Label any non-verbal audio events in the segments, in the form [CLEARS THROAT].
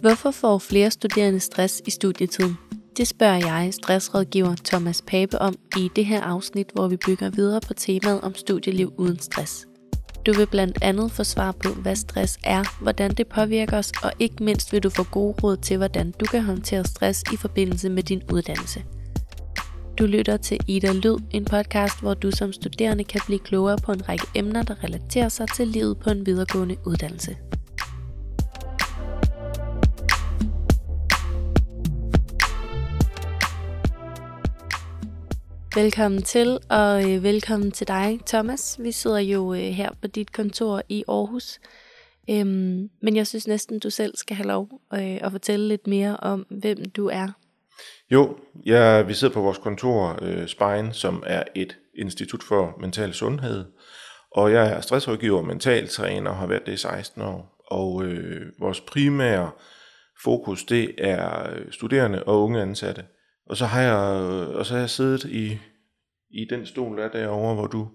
Hvorfor får flere studerende stress i studietiden? Det spørger jeg stressrådgiver Thomas Pape om i det her afsnit, hvor vi bygger videre på temaet om studieliv uden stress. Du vil blandt andet få svar på, hvad stress er, hvordan det påvirker os, og ikke mindst vil du få gode råd til, hvordan du kan håndtere stress i forbindelse med din uddannelse. Du lytter til Ida Lyd, en podcast, hvor du som studerende kan blive klogere på en række emner, der relaterer sig til livet på en videregående uddannelse. Velkommen til, og øh, velkommen til dig, Thomas. Vi sidder jo øh, her på dit kontor i Aarhus. Øhm, men jeg synes næsten, du selv skal have lov øh, at fortælle lidt mere om, hvem du er. Jo, ja, vi sidder på vores kontor, øh, Spine, som er et institut for mental sundhed. Og jeg er stressrådgiver og mentaltræner og har været det i 16 år. Og øh, vores primære fokus, det er øh, studerende og unge ansatte. Og så har jeg, øh, og så har jeg siddet i, i den stol der derovre, hvor du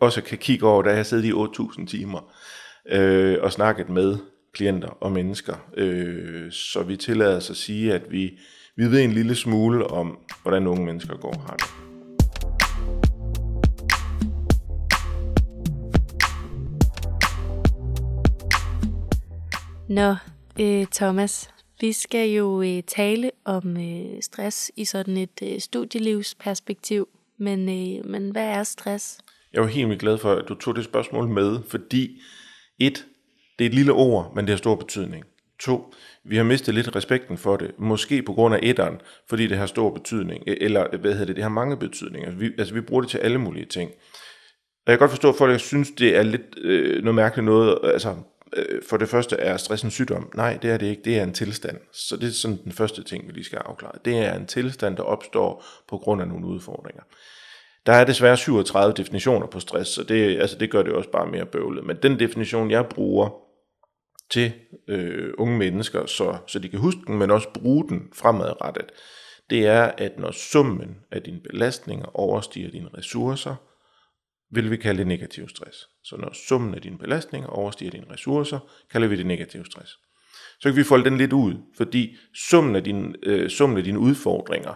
også kan kigge over, der har jeg siddet i 8.000 timer øh, og snakket med klienter og mennesker. Øh, så vi tillader os at sige, at vi, vi ved en lille smule om, hvordan unge mennesker går og har det. Nå, øh, Thomas, vi skal jo øh, tale om øh, stress i sådan et øh, studielivsperspektiv, men, øh, men hvad er stress? Jeg var helt vildt glad for, at du tog det spørgsmål med, fordi et, det er et lille ord, men det har stor betydning. To, vi har mistet lidt respekten for det, måske på grund af etteren, fordi det har stor betydning, e- eller hvad hedder det, det har mange betydninger. Vi, altså vi bruger det til alle mulige ting. Og jeg kan godt forstå, at folk synes, det er lidt øh, noget mærkeligt noget, altså øh, for det første er stress en sygdom. Nej, det er det ikke. Det er en tilstand. Så det er sådan den første ting, vi lige skal afklare. Det er en tilstand, der opstår på grund af nogle udfordringer. Der er desværre 37 definitioner på stress, så det, altså det gør det også bare mere bøvlet. Men den definition, jeg bruger til øh, unge mennesker, så, så de kan huske den, men også bruge den fremadrettet, det er, at når summen af dine belastninger overstiger dine ressourcer, vil vi kalde det negativ stress. Så når summen af dine belastninger overstiger dine ressourcer, kalder vi det negativ stress. Så kan vi folde den lidt ud, fordi summen af dine, øh, summen af dine udfordringer,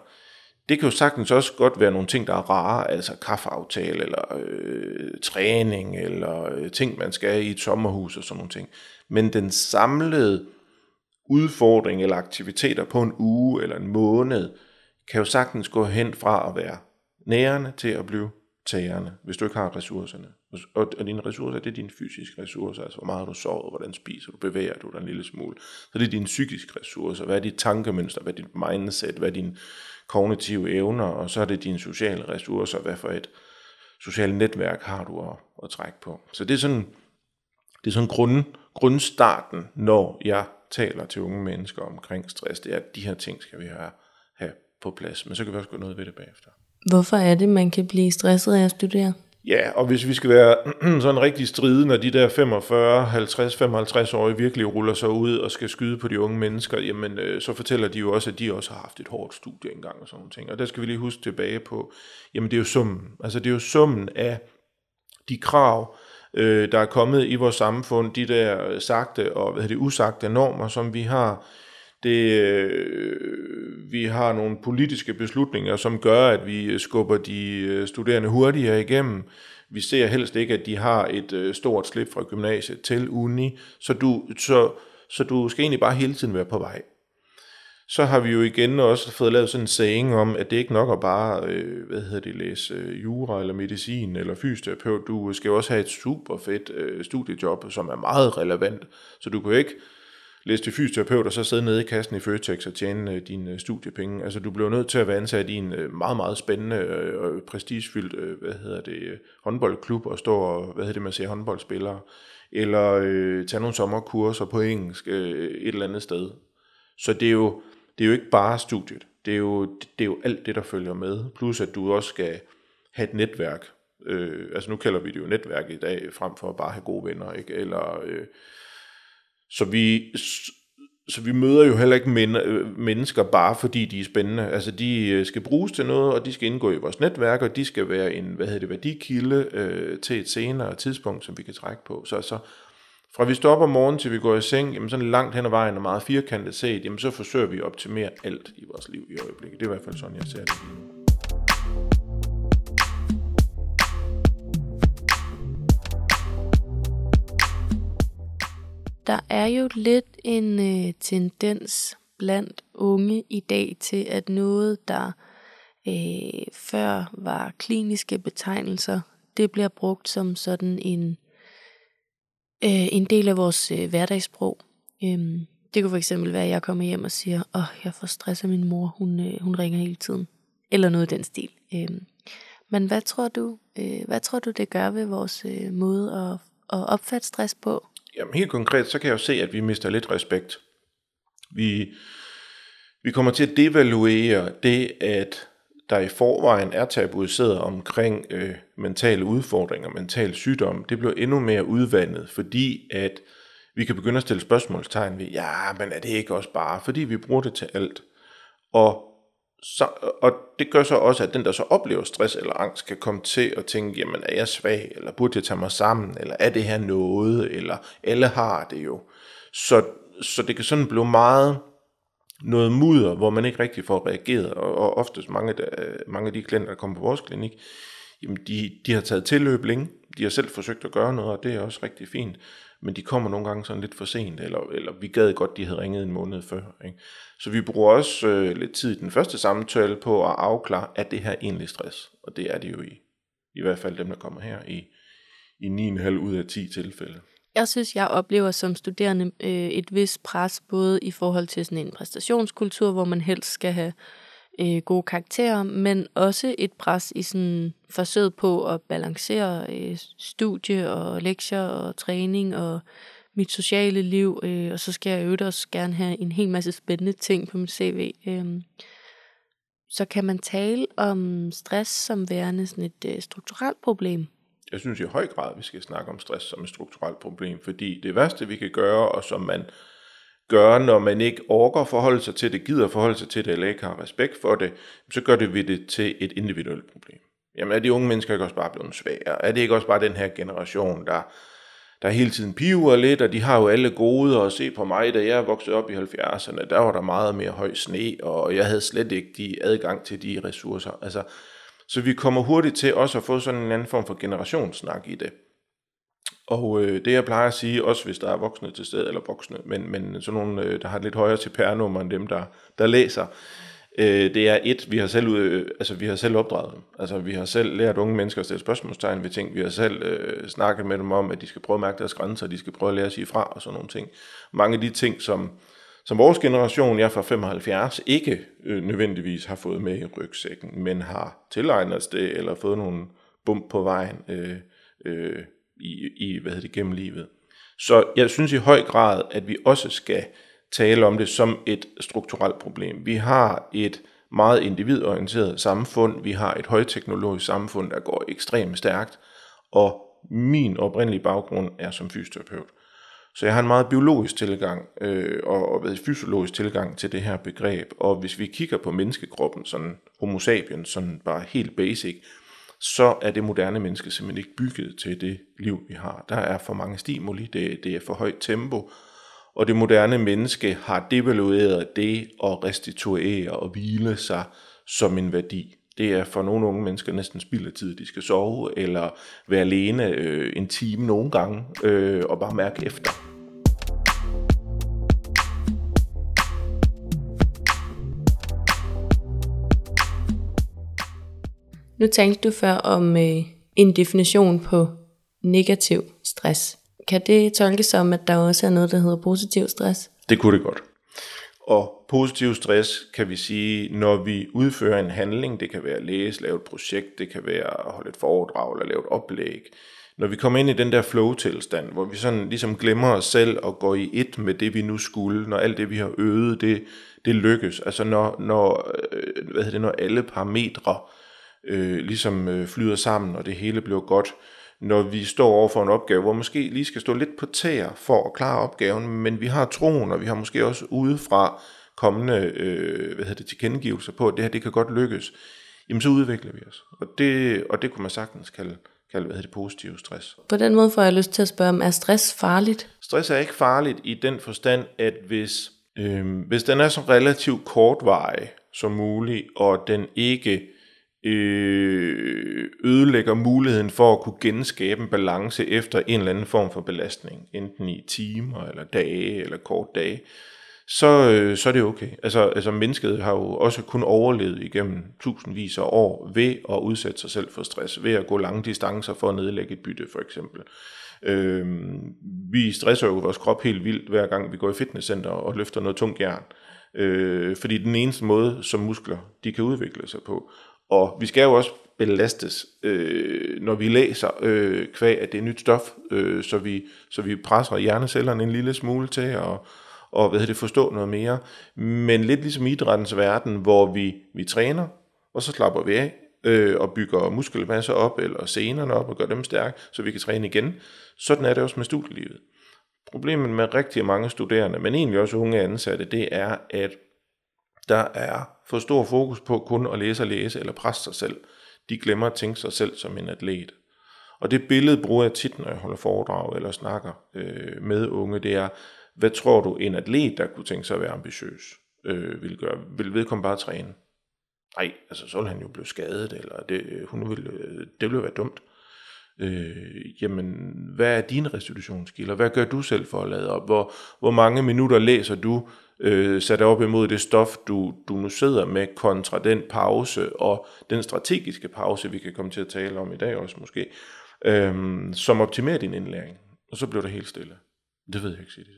det kan jo sagtens også godt være nogle ting, der er rare, altså kaffeaftale, eller øh, træning, eller øh, ting, man skal i et sommerhus og sådan nogle ting. Men den samlede udfordring eller aktiviteter på en uge eller en måned, kan jo sagtens gå hen fra at være nærende til at blive tagerne, hvis du ikke har ressourcerne. Og, og dine ressourcer, det er dine fysiske ressourcer, altså hvor meget du sover, hvordan spiser du, bevæger du dig en lille smule. Så det er dine psykiske ressourcer, hvad er dit tankemønster, hvad er dit mindset, hvad er dine kognitive evner, og så er det dine sociale ressourcer, hvad for et socialt netværk har du at, at trække på. Så det er sådan, det er sådan grund, grundstarten, når jeg taler til unge mennesker omkring stress, det er, at de her ting skal vi have, have på plads, men så kan vi også gå noget ved det bagefter. Hvorfor er det, man kan blive stresset af at studere? Ja, og hvis vi skal være [CLEARS THROAT] sådan rigtig stride, når de der 45, 50, 55 årige virkelig ruller sig ud og skal skyde på de unge mennesker, jamen øh, så fortæller de jo også, at de også har haft et hårdt studie engang og sådan nogle ting. Og der skal vi lige huske tilbage på, jamen det er jo summen. Altså det er jo summen af de krav, øh, der er kommet i vores samfund, de der sagte og hvad det, usagte normer, som vi har, det, øh, vi har nogle politiske beslutninger, som gør, at vi øh, skubber de øh, studerende hurtigere igennem. Vi ser helst ikke, at de har et øh, stort slip fra gymnasiet til uni, så du, så, så du skal egentlig bare hele tiden være på vej. Så har vi jo igen også fået lavet sådan en saying om, at det ikke nok at bare øh, hvad hedder det, læse øh, jura eller medicin eller fysioterapeut. Du skal jo også have et super fedt øh, studiejob, som er meget relevant. Så du kan ikke læse til fysioterapeut og så sidde nede i kassen i Føtex og tjene øh, dine øh, studiepenge. Altså du bliver nødt til at være ansat i en øh, meget, meget spændende øh, og prestigefyldt, øh, hvad hedder det, håndboldklub og stå og, hvad hedder det, man ser håndboldspillere. Eller øh, tage nogle sommerkurser på engelsk øh, et eller andet sted. Så det er jo, det er jo ikke bare studiet. Det er, jo, det er jo alt det, der følger med. Plus at du også skal have et netværk. Øh, altså nu kalder vi det jo netværk i dag, frem for at bare have gode venner. Ikke? Eller... Øh, så vi, så vi møder jo heller ikke men, øh, mennesker bare fordi de er spændende. Altså de øh, skal bruges til noget, og de skal indgå i vores netværk, og de skal være en hvad hedder det, værdikilde øh, til et senere tidspunkt, som vi kan trække på. Så, så, Fra vi står op om morgenen til vi går i seng, jamen sådan langt hen ad vejen og meget firkantet set, jamen så forsøger vi at optimere alt i vores liv i øjeblikket. Det er i hvert fald sådan, jeg ser det lige nu. Der er jo lidt en øh, tendens blandt unge i dag til, at noget, der øh, før var kliniske betegnelser, det bliver brugt som sådan en, øh, en del af vores øh, hverdagssprog. Øhm, det kunne for eksempel være, at jeg kommer hjem og siger, åh, oh, jeg får stress af min mor, hun, øh, hun ringer hele tiden. Eller noget i den stil. Øhm, men hvad tror du, øh, hvad tror du, det gør ved vores øh, måde at, at opfatte stress på? Jamen helt konkret, så kan jeg jo se, at vi mister lidt respekt. Vi, vi kommer til at devaluere det, at der i forvejen er tabuiseret omkring øh, mentale udfordringer, mental sygdom, det bliver endnu mere udvandet, fordi at vi kan begynde at stille spørgsmålstegn ved, ja, men er det ikke også bare, fordi vi bruger det til alt. Og, så, og det gør så også, at den, der så oplever stress eller angst, kan komme til at tænke, jamen er jeg svag, eller burde jeg tage mig sammen, eller er det her noget, eller alle har det jo. Så, så det kan sådan blive meget noget mudder, hvor man ikke rigtig får reageret, og, og oftest mange, der, øh, mange af de klienter, der kommer på vores klinik, jamen de, de har taget tilløb længe, de har selv forsøgt at gøre noget, og det er også rigtig fint, men de kommer nogle gange sådan lidt for sent, eller, eller vi gad godt, de havde ringet en måned før. Ikke? Så vi bruger også øh, lidt tid i den første samtale på at afklare, at det her egentlig stress, og det er det jo i, i hvert fald dem, der kommer her i, i 9,5 ud af 10 tilfælde. Jeg synes, jeg oplever som studerende øh, et vis pres, både i forhold til sådan en præstationskultur, hvor man helst skal have øh, gode karakterer, men også et pres i sådan forsøget på at balancere øh, studie og lektier og træning og mit sociale liv, øh, og så skal jeg øvrigt også gerne have en hel masse spændende ting på mit CV. Øh, så kan man tale om stress som værende sådan et øh, strukturelt problem? Jeg synes i høj grad, vi skal snakke om stress som et strukturelt problem, fordi det værste, vi kan gøre, og som man gør, når man ikke orker forholde sig til det, gider forholde sig til det, eller ikke har respekt for det, så gør det vi det til et individuelt problem. Jamen er de unge mennesker ikke også bare blevet svære? Er det ikke også bare den her generation, der, der hele tiden piver lidt, og de har jo alle gode at se på mig, da jeg voksede op i 70'erne, der var der meget mere høj sne, og jeg havde slet ikke de adgang til de ressourcer. Altså, så vi kommer hurtigt til også at få sådan en anden form for generationssnak i det. Og øh, det jeg plejer at sige, også hvis der er voksne til stede, eller voksne, men, men sådan nogle, øh, der har et lidt højere CPR-nummer end dem, der, der læser, øh, det er et, vi har selv, øh, altså, vi har selv opdraget dem. Altså vi har selv lært unge mennesker at stille spørgsmålstegn ved ting. Vi har selv øh, snakket med dem om, at de skal prøve at mærke deres grænser, de skal prøve at lære at sige fra og sådan nogle ting. Mange af de ting, som, som vores generation, jeg fra 75, ikke øh, nødvendigvis har fået med i rygsækken, men har tilegnet os det, eller fået nogle bump på vejen øh, øh, i, i hvad hedder det, gennem livet. Så jeg synes i høj grad, at vi også skal tale om det som et strukturelt problem. Vi har et meget individorienteret samfund, vi har et højteknologisk samfund, der går ekstremt stærkt, og min oprindelige baggrund er som fysioterapeut. Så jeg har en meget biologisk tilgang øh, og, og fysiologisk tilgang til det her begreb. Og hvis vi kigger på menneskekroppen, sådan homo sapiens, sådan bare helt basic, så er det moderne menneske simpelthen ikke bygget til det liv, vi har. Der er for mange stimuli, det, det er for højt tempo, og det moderne menneske har devalueret det at restituere og hvile sig som en værdi. Det er for nogle unge mennesker næsten spild af tid. De skal sove eller være alene øh, en time nogle gange øh, og bare mærke efter. Nu tænkte du før om øh, en definition på negativ stress. Kan det tolkes som, at der også er noget, der hedder positiv stress? Det kunne det godt. Og positiv stress kan vi sige, når vi udfører en handling, det kan være at læse, lave et projekt, det kan være at holde et foredrag eller lave et oplæg. Når vi kommer ind i den der flow-tilstand, hvor vi sådan ligesom glemmer os selv og går i et med det, vi nu skulle, når alt det, vi har øvet, det, det lykkes. Altså når, når, øh, hvad hedder det, når alle parametre øh, ligesom øh, flyder sammen, og det hele bliver godt, når vi står over for en opgave, hvor måske lige skal stå lidt på tæer for at klare opgaven, men vi har troen, og vi har måske også udefra kommende øh, hvad hedder det, tilkendegivelser på, at det her det kan godt lykkes, jamen så udvikler vi os. Og det, og det kunne man sagtens kalde, kalde hvad hedder det, positiv stress. På den måde får jeg lyst til at spørge, om er stress farligt? Stress er ikke farligt i den forstand, at hvis, øh, hvis den er så relativt kortvarig som muligt, og den ikke øh, ødelægger muligheden for at kunne genskabe en balance efter en eller anden form for belastning, enten i timer, eller dage, eller kort dage, så, øh, så er det okay. Altså, altså mennesket har jo også kun overlevet igennem tusindvis af år ved at udsætte sig selv for stress, ved at gå lange distancer for at nedlægge et bytte for eksempel. Øh, vi stresser jo vores krop helt vildt, hver gang vi går i fitnesscenter og løfter noget tungt jern. Øh, fordi den eneste måde, som muskler de kan udvikle sig på. Og vi skal jo også belastes, øh, når vi læser øh, kvæg, at det er nyt stof, øh, så, vi, så vi presser hjernecellerne en lille smule til at og hvad det, forstå noget mere. Men lidt ligesom idrættens verden, hvor vi, vi træner, og så slapper vi af, øh, og bygger muskelmasse op, eller senerne op, og gør dem stærke, så vi kan træne igen. Sådan er det også med studielivet. Problemet med rigtig mange studerende, men egentlig også unge ansatte, det er, at der er for stor fokus på kun at læse og læse, eller presse sig selv. De glemmer at tænke sig selv som en atlet. Og det billede bruger jeg tit, når jeg holder foredrag eller snakker øh, med unge, det er, hvad tror du en atlet, der kunne tænke sig at være ambitiøs, øh, vil gøre? Vil vedkommende bare træne? Nej, altså så ville han jo blive skadet, eller det, hun ville, øh, det ville være dumt. Øh, jamen, hvad er dine restitutionskilder? Hvad gør du selv for at lade op? Hvor, hvor mange minutter læser du øh, sat op imod det stof, du, du nu sidder med, kontra den pause og den strategiske pause, vi kan komme til at tale om i dag også måske, øh, som optimerer din indlæring? Og så bliver det helt stille. Det ved jeg ikke, siger de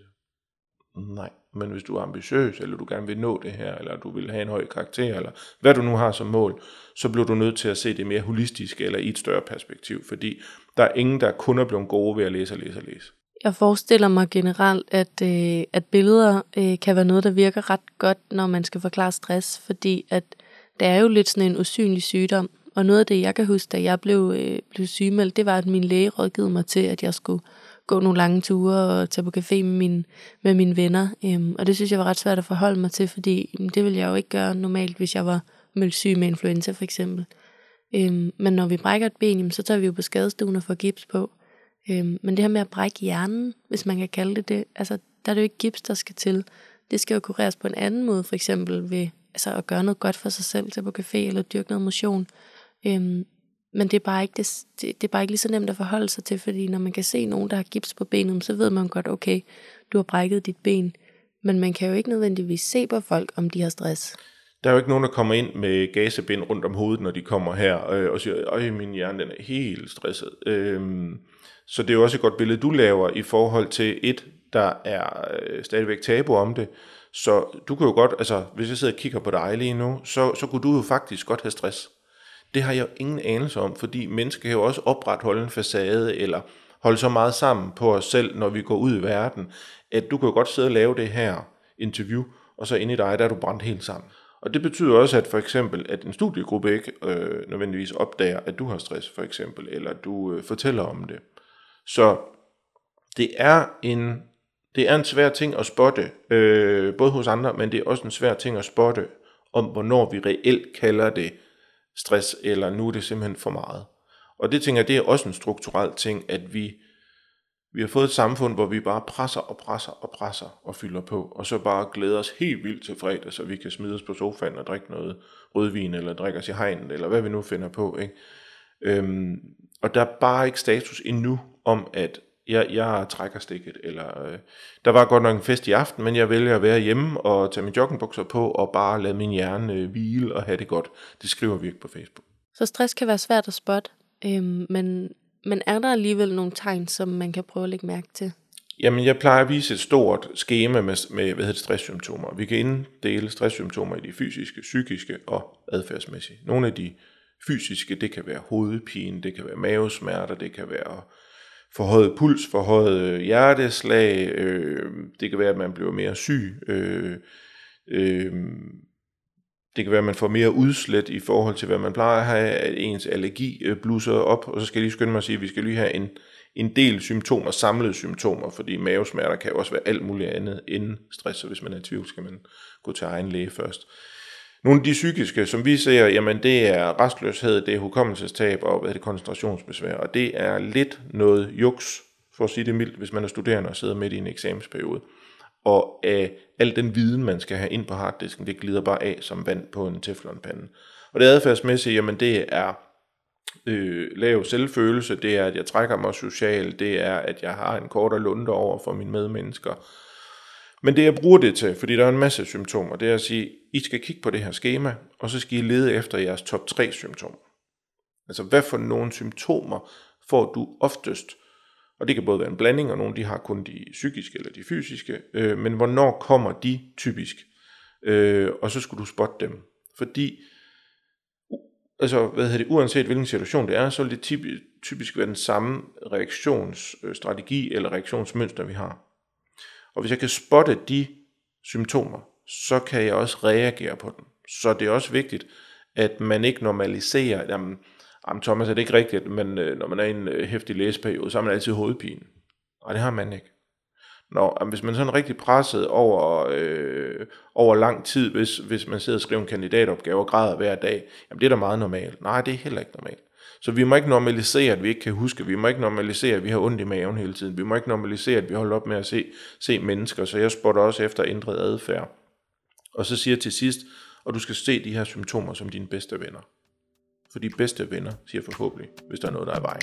Nej, men hvis du er ambitiøs, eller du gerne vil nå det her, eller du vil have en høj karakter, eller hvad du nu har som mål, så bliver du nødt til at se det mere holistisk, eller i et større perspektiv, fordi der er ingen, der kun er blevet gode ved at læse og læse og læse. Jeg forestiller mig generelt, at, øh, at billeder øh, kan være noget, der virker ret godt, når man skal forklare stress, fordi at det er jo lidt sådan en usynlig sygdom, og noget af det, jeg kan huske, da jeg blev, øh, blev sygemeldt, det var, at min læge rådgivede mig til, at jeg skulle gå nogle lange ture og tage på café med min, med mine venner. Øhm, og det synes jeg var ret svært at forholde mig til, fordi jamen, det ville jeg jo ikke gøre normalt, hvis jeg var meldt syg med influenza for eksempel. Øhm, men når vi brækker et ben, jamen, så tager vi jo på skadestuen og får gips på. Øhm, men det her med at brække hjernen, hvis man kan kalde det det, altså der er det jo ikke gips, der skal til. Det skal jo kureres på en anden måde, for eksempel ved altså, at gøre noget godt for sig selv, tage på café eller dyrke noget motion. Øhm, men det er, bare ikke det, det, det er bare ikke lige så nemt at forholde sig til, fordi når man kan se nogen, der har gips på benet, så ved man godt, okay, du har brækket dit ben. Men man kan jo ikke nødvendigvis se på folk, om de har stress. Der er jo ikke nogen, der kommer ind med gasebind rundt om hovedet, når de kommer her, øh, og siger, at min hjerne den er helt stresset. Øh, så det er jo også et godt billede, du laver i forhold til et, der er øh, stadigvæk tabu om det. Så du kan jo godt, altså hvis jeg sidder og kigger på dig lige nu, så, så kunne du jo faktisk godt have stress. Det har jeg jo ingen anelse om, fordi mennesker kan jo også opretholde en facade, eller holde så meget sammen på os selv, når vi går ud i verden, at du kan jo godt sidde og lave det her interview, og så inde i dig, der er du brændt helt sammen. Og det betyder også, at for eksempel, at en studiegruppe ikke øh, nødvendigvis opdager, at du har stress, for eksempel, eller at du øh, fortæller om det. Så det er en, det er en svær ting at spotte, øh, både hos andre, men det er også en svær ting at spotte, om hvornår vi reelt kalder det stress, eller nu er det simpelthen for meget. Og det tænker jeg, det er også en strukturel ting, at vi, vi har fået et samfund, hvor vi bare presser og presser og presser og fylder på, og så bare glæder os helt vildt til fredag, så vi kan smide os på sofaen og drikke noget rødvin, eller drikke os i hegnet, eller hvad vi nu finder på. Ikke? Øhm, og der er bare ikke status endnu om, at jeg, jeg trækker stikket, eller øh, der var godt nok en fest i aften, men jeg vælger at være hjemme og tage mine joggingbukser på, og bare lade min hjerne øh, hvile og have det godt. Det skriver vi ikke på Facebook. Så stress kan være svært at spotte, øh, men, men er der alligevel nogle tegn, som man kan prøve at lægge mærke til? Jamen, jeg plejer at vise et stort schema med, med hvad hedder stresssymptomer. Vi kan inddele stresssymptomer i de fysiske, psykiske og adfærdsmæssige. Nogle af de fysiske, det kan være hovedpine, det kan være mavesmerter, det kan være forhøjet puls, forhøjet øh, hjerteslag, øh, det kan være, at man bliver mere syg, øh, øh, det kan være, at man får mere udslet i forhold til, hvad man plejer at have, at ens allergi øh, blusser op, og så skal jeg lige skynde mig at sige, at vi skal lige have en, en del symptomer, samlede symptomer, fordi mavesmerter kan også være alt muligt andet end stress, så hvis man er i tvivl, skal man gå til egen læge først. Nogle af de psykiske, som vi ser, jamen det er restløshed, det er hukommelsestab og hvad er det, koncentrationsbesvær, og det er lidt noget juks for at sige det mildt, hvis man er studerende og sidder midt i en eksamensperiode. Og øh, al den viden, man skal have ind på harddisken, det glider bare af som vand på en teflonpande. Og det adfærdsmæssige, jamen det er øh, lav selvfølelse, det er, at jeg trækker mig socialt, det er, at jeg har en kortere lunde over for mine medmennesker. Men det jeg bruger det til, fordi der er en masse symptomer, det er at sige, I skal kigge på det her schema, og så skal I lede efter jeres top 3 symptomer. Altså hvad for nogle symptomer får du oftest? Og det kan både være en blanding, og nogle de har kun de psykiske eller de fysiske, øh, men hvornår kommer de typisk? Øh, og så skulle du spotte dem. Fordi altså, hvad hedder det, uanset hvilken situation det er, så vil det typisk, typisk være den samme reaktionsstrategi eller reaktionsmønster, vi har. Og hvis jeg kan spotte de symptomer, så kan jeg også reagere på dem. Så det er også vigtigt, at man ikke normaliserer, jamen, jamen Thomas er det ikke rigtigt, men øh, når man er i en øh, hæftig læseperiode, så har man altid hovedpine. Og det har man ikke. Når, hvis man er sådan rigtig presset over, øh, over lang tid, hvis, hvis man sidder og skriver en kandidatopgave og græder hver dag, jamen det er da meget normalt. Nej, det er heller ikke normalt. Så vi må ikke normalisere, at vi ikke kan huske. Vi må ikke normalisere, at vi har ondt i maven hele tiden. Vi må ikke normalisere, at vi holder op med at se, se mennesker. Så jeg spotter også efter ændret adfærd. Og så siger jeg til sidst, og du skal se de her symptomer som dine bedste venner. For de bedste venner siger forhåbentlig, hvis der er noget, der er vejen.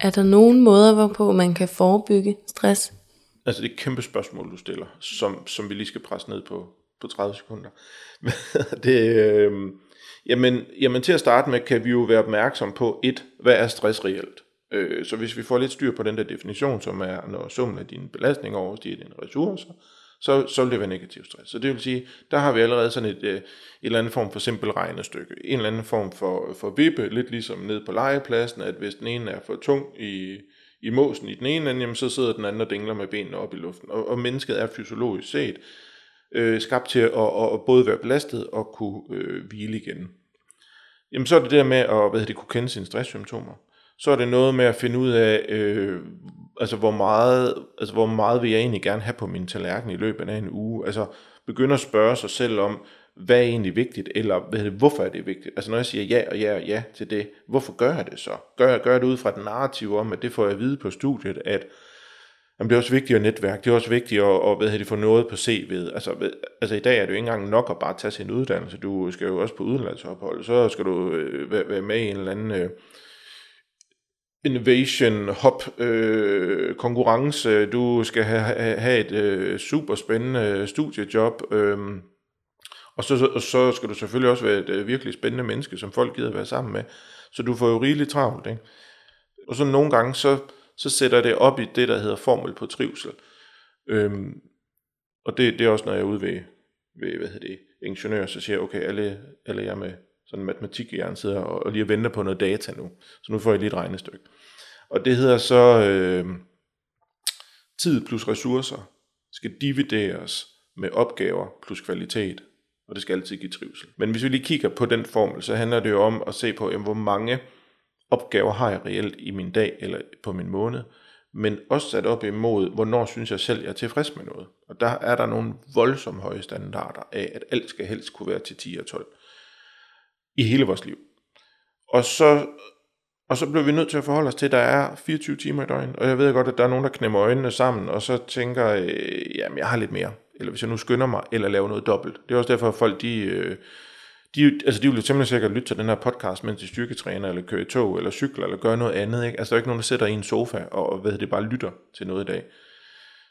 Er der nogen måder, hvorpå man kan forebygge stress? Altså det er et kæmpe spørgsmål, du stiller, som, som vi lige skal presse ned på, på 30 sekunder. [LAUGHS] det, øh, jamen, jamen til at starte med, kan vi jo være opmærksom på, et, hvad er stress reelt? Øh, så hvis vi får lidt styr på den der definition, som er, når summen af dine belastninger overstiger dine ressourcer, så, så vil det være negativ stress. Så det vil sige, der har vi allerede sådan et, øh, et eller andet form for simpel regnestykke. En eller anden form for, for vippe, lidt ligesom ned på legepladsen, at hvis den ene er for tung i, i måsen i den ene ende, jamen, så sidder den anden og dingler med benene op i luften. Og, og mennesket er fysiologisk set øh, skabt til at, at, at både være belastet og kunne øh, hvile igen. Jamen så er det der med at hvad det, kunne kende sine stresssymptomer. Så er det noget med at finde ud af, øh, altså hvor meget, altså hvor meget vil jeg egentlig gerne have på min tallerken i løbet af en uge. Altså begynde at spørge sig selv om, hvad er egentlig vigtigt, eller hvad det, hvorfor er det vigtigt? Altså når jeg siger ja og ja og ja til det, hvorfor gør jeg det så? Gør, jeg, gør jeg det ud fra den narrativ om, at det får jeg at vide på studiet, at jamen, det er også vigtigt at netværk, det er også vigtigt at, at hvad det, få noget på CV'et. Altså, altså i dag er det jo ikke engang nok at bare tage sin uddannelse, du skal jo også på udlandsophold, så skal du øh, være, være med i en eller anden... Øh, innovation hop øh, konkurrence. Du skal have, have et øh, super spændende studiejob. Øh, og så, og så skal du selvfølgelig også være et øh, virkelig spændende menneske, som folk gider være sammen med. Så du får jo rigeligt travlt. Ikke? Og så nogle gange, så, så sætter det op i det, der hedder formel på trivsel. Øhm, og det, det er også, når jeg er ude ved, ved hvad hedder det, ingeniør, så siger jeg, okay, alle, alle jer med sådan matematik i sidder og, og lige venter på noget data nu. Så nu får jeg lige et regnestykke. Og det hedder så, øh, tid plus ressourcer skal divideres med opgaver plus kvalitet og det skal altid give trivsel. Men hvis vi lige kigger på den formel, så handler det jo om at se på, jamen, hvor mange opgaver har jeg reelt i min dag eller på min måned, men også sat op imod, hvornår synes jeg selv, jeg er tilfreds med noget. Og der er der nogle voldsomt høje standarder af, at alt skal helst kunne være til 10 og 12 i hele vores liv. Og så, og så bliver vi nødt til at forholde os til, at der er 24 timer i døgnet, og jeg ved godt, at der er nogen, der knemmer øjnene sammen, og så tænker, øh, jamen jeg har lidt mere eller hvis jeg nu skynder mig, eller laver noget dobbelt. Det er også derfor, at folk, de, øh, de, altså de vil jo temmelig sikkert lytte til den her podcast, mens de styrketræner, eller kører i tog, eller cykler, eller gør noget andet. Ikke? Altså der er ikke nogen, der sætter i en sofa, og hvad det, bare lytter til noget i dag.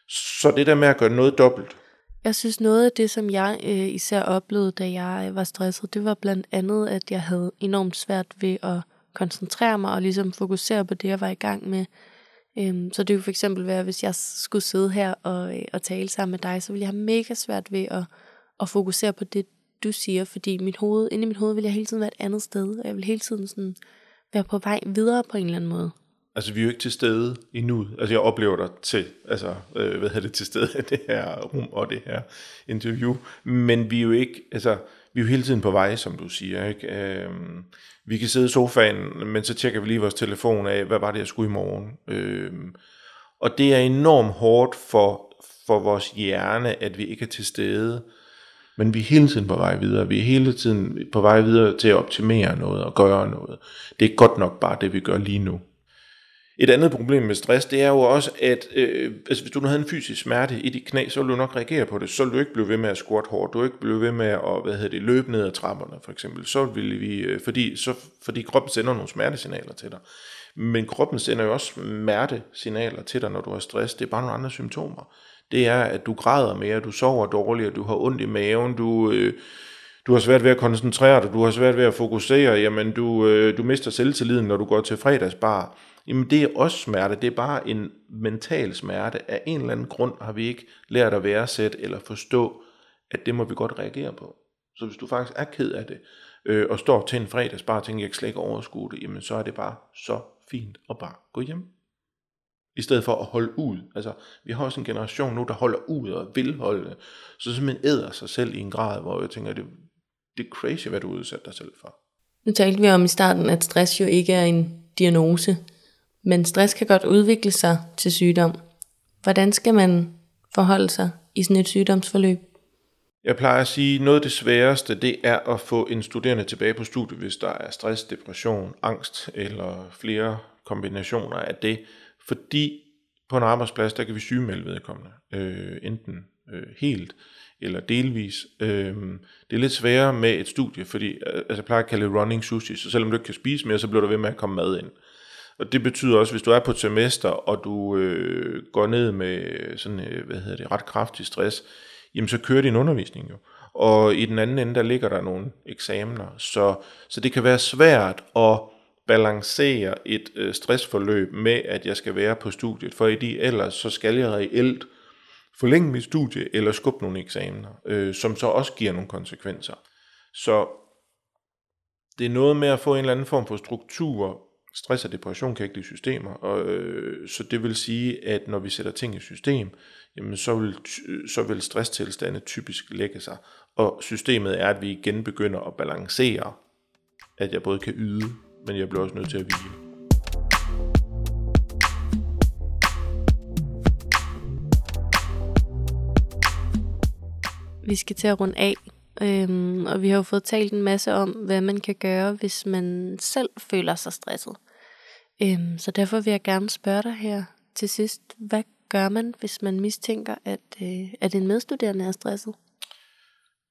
Så det der med at gøre noget dobbelt. Jeg synes noget af det, som jeg øh, især oplevede, da jeg øh, var stresset, det var blandt andet, at jeg havde enormt svært ved at koncentrere mig og ligesom fokusere på det, jeg var i gang med. Øhm, så det kunne for eksempel være, hvis jeg skulle sidde her og, øh, og tale sammen med dig, så ville jeg have mega svært ved at, at fokusere på det, du siger, fordi mit hoved, inde i mit hoved vil jeg hele tiden være et andet sted, og jeg vil hele tiden sådan være på vej videre på en eller anden måde. Altså, vi er jo ikke til stede endnu. Altså, jeg oplever dig til, altså, øh, hvad hedder det, til stede i det her rum og det her interview. Men vi er jo ikke, altså, vi er jo hele tiden på vej, som du siger, ikke? Øh, vi kan sidde i sofaen, men så tjekker vi lige vores telefon af, hvad var det, jeg skulle i morgen. Øh, og det er enormt hårdt for, for vores hjerne, at vi ikke er til stede. Men vi er hele tiden på vej videre. Vi er hele tiden på vej videre til at optimere noget og gøre noget. Det er godt nok bare det, vi gør lige nu. Et andet problem med stress, det er jo også, at øh, altså hvis du nu havde en fysisk smerte i dit knæ, så ville du nok reagere på det. Så ville du ikke blive ved med at squat hårdt. Du ville ikke blive ved med at hvad hedder det, løbe ned ad trapperne, for eksempel. Så ville vi, øh, fordi, så, fordi kroppen sender nogle smertesignaler til dig. Men kroppen sender jo også smertesignaler til dig, når du har stress. Det er bare nogle andre symptomer. Det er, at du græder mere, du sover dårligere, du har ondt i maven, du... Øh, du har svært ved at koncentrere dig, du har svært ved at fokusere, jamen du, øh, du mister selvtilliden, når du går til fredagsbar Jamen det er også smerte, det er bare en mental smerte. Af en eller anden grund har vi ikke lært at værdsætte eller forstå, at det må vi godt reagere på. Så hvis du faktisk er ked af det, øh, og står til en fredags bare tænker, jeg kan slet ikke overskue det, jamen så er det bare så fint at bare gå hjem. I stedet for at holde ud. Altså, vi har også en generation nu, der holder ud og vil holde. Så simpelthen æder sig selv i en grad, hvor jeg tænker, det, det er crazy, hvad du udsætter dig selv for. Nu talte vi om i starten, at stress jo ikke er en diagnose. Men stress kan godt udvikle sig til sygdom. Hvordan skal man forholde sig i sådan et sygdomsforløb? Jeg plejer at sige, at noget af det sværeste, det er at få en studerende tilbage på studiet, hvis der er stress, depression, angst eller flere kombinationer af det. Fordi på en arbejdsplads, der kan vi sygemelde vedkommende, øh, enten øh, helt eller delvis. Øh, det er lidt sværere med et studie, fordi øh, altså, jeg plejer at kalde det running sushi, så selvom du ikke kan spise mere, så bliver der ved med at komme mad ind. Og det betyder også, hvis du er på et semester, og du øh, går ned med sådan, øh, hvad hedder det, ret kraftig stress, jamen så kører din undervisning jo. Og i den anden ende, der ligger der nogle eksamener. Så, så det kan være svært at balancere et øh, stressforløb med, at jeg skal være på studiet, for i de ellers så skal jeg reelt forlænge mit studie eller skubbe nogle eksamener, øh, som så også giver nogle konsekvenser. Så det er noget med at få en eller anden form for struktur Stress og depression kan ikke lide systemer, og, øh, så det vil sige, at når vi sætter ting i system, jamen så, vil, øh, så vil stresstilstande typisk lægge sig. Og systemet er, at vi igen begynder at balancere, at jeg både kan yde, men jeg bliver også nødt til at hvile. Vi skal til at runde af, øhm, og vi har jo fået talt en masse om, hvad man kan gøre, hvis man selv føler sig stresset. Øhm, så derfor vil jeg gerne spørge dig her til sidst. Hvad gør man, hvis man mistænker, at, øh, at en medstuderende er stresset?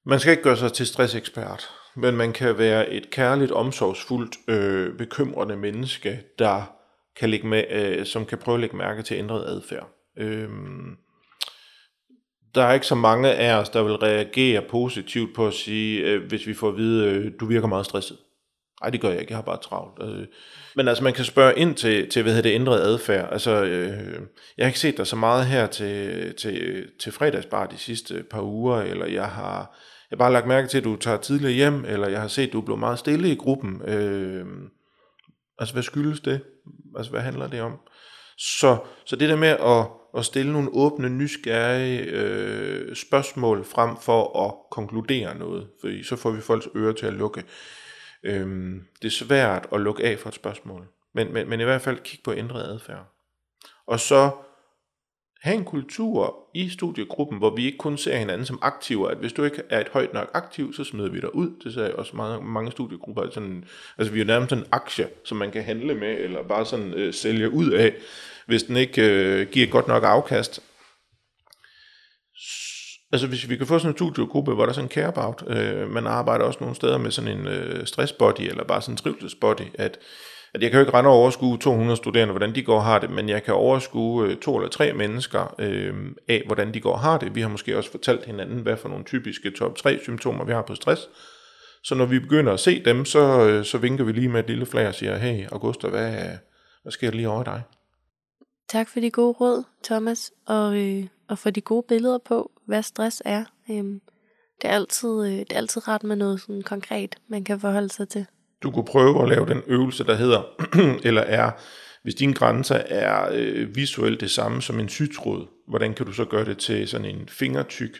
Man skal ikke gøre sig til stressekspert, men man kan være et kærligt, omsorgsfuldt, øh, bekymrende menneske, der kan lægge med, øh, som kan prøve at lægge mærke til ændret adfærd. Øh, der er ikke så mange af os, der vil reagere positivt på at sige, øh, hvis vi får at vide, øh, du virker meget stresset. Nej, det gør jeg ikke, jeg har bare travlt. Altså, men altså, man kan spørge ind til, til hvad hedder det, ændret adfærd. Altså, øh, jeg har ikke set dig så meget her til, til, til fredagsbar de sidste par uger, eller jeg har, jeg har bare lagt mærke til, at du tager tidligere hjem, eller jeg har set, at du er blevet meget stille i gruppen. Øh, altså, hvad skyldes det? Altså, hvad handler det om? Så, så det der med at, at stille nogle åbne, nysgerrige øh, spørgsmål frem for at konkludere noget, for så får vi folks ører til at lukke. Øhm, det er svært at lukke af for et spørgsmål, men, men, men i hvert fald kigge på ændret adfærd. Og så have en kultur i studiegruppen, hvor vi ikke kun ser hinanden som aktiver, at hvis du ikke er et højt nok aktiv, så smider vi dig ud. Det ser jeg også mange, mange studiegrupper. Sådan, altså vi er nærmest en aktie, som man kan handle med, eller bare sådan øh, sælge ud af, hvis den ikke øh, giver godt nok afkast. Altså hvis vi kan få sådan en studiegruppe, hvor der er sådan en care about, øh, man arbejder også nogle steder med sådan en øh, stressbody, eller bare sådan en trivselsbody, at, at jeg kan jo ikke rende og overskue 200 studerende, hvordan de går og har det, men jeg kan overskue øh, to eller tre mennesker øh, af, hvordan de går og har det. Vi har måske også fortalt hinanden, hvad for nogle typiske top 3 symptomer vi har på stress. Så når vi begynder at se dem, så, øh, så vinker vi lige med et lille flag og siger, hey Augusta, hvad, hvad sker der lige over dig? Tak for de gode råd, Thomas, og, øh, og for de gode billeder på, hvad stress er. Øhm, det, er altid, øh, det er altid ret med noget sådan konkret, man kan forholde sig til. Du kunne prøve at lave den øvelse, der hedder, [CLEARS THROAT] eller er, hvis dine grænser er øh, visuelt det samme som en sygtråd, hvordan kan du så gøre det til sådan en fingertyk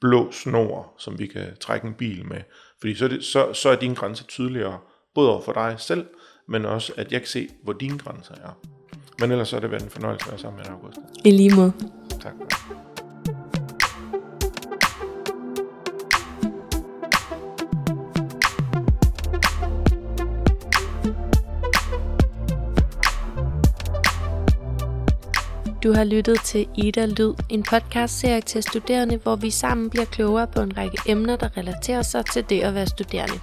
blå snor, som vi kan trække en bil med? Fordi så er, det, så, så er dine grænser tydeligere, både over for dig selv, men også at jeg kan se, hvor dine grænser er. Men ellers så er det været en fornøjelse at være sammen med dig, Augusta. I lige måde. Tak. Du har lyttet til Ida Lyd, en podcastserie til studerende, hvor vi sammen bliver klogere på en række emner, der relaterer sig til det at være studerende.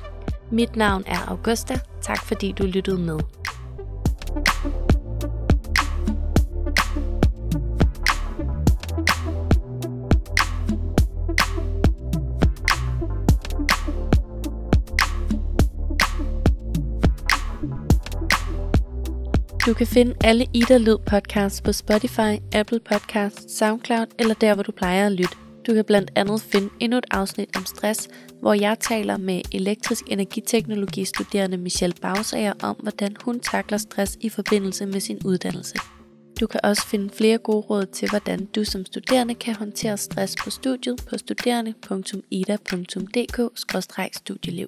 Mit navn er Augusta. Tak fordi du lyttede med. Du kan finde alle Ida Lyd podcasts på Spotify, Apple Podcasts, SoundCloud eller der, hvor du plejer at lytte. Du kan blandt andet finde endnu et afsnit om stress, hvor jeg taler med elektrisk energiteknologistuderende Michelle Bausager om, hvordan hun takler stress i forbindelse med sin uddannelse. Du kan også finde flere gode råd til, hvordan du som studerende kan håndtere stress på studiet på studerende.ida.dk-studieliv.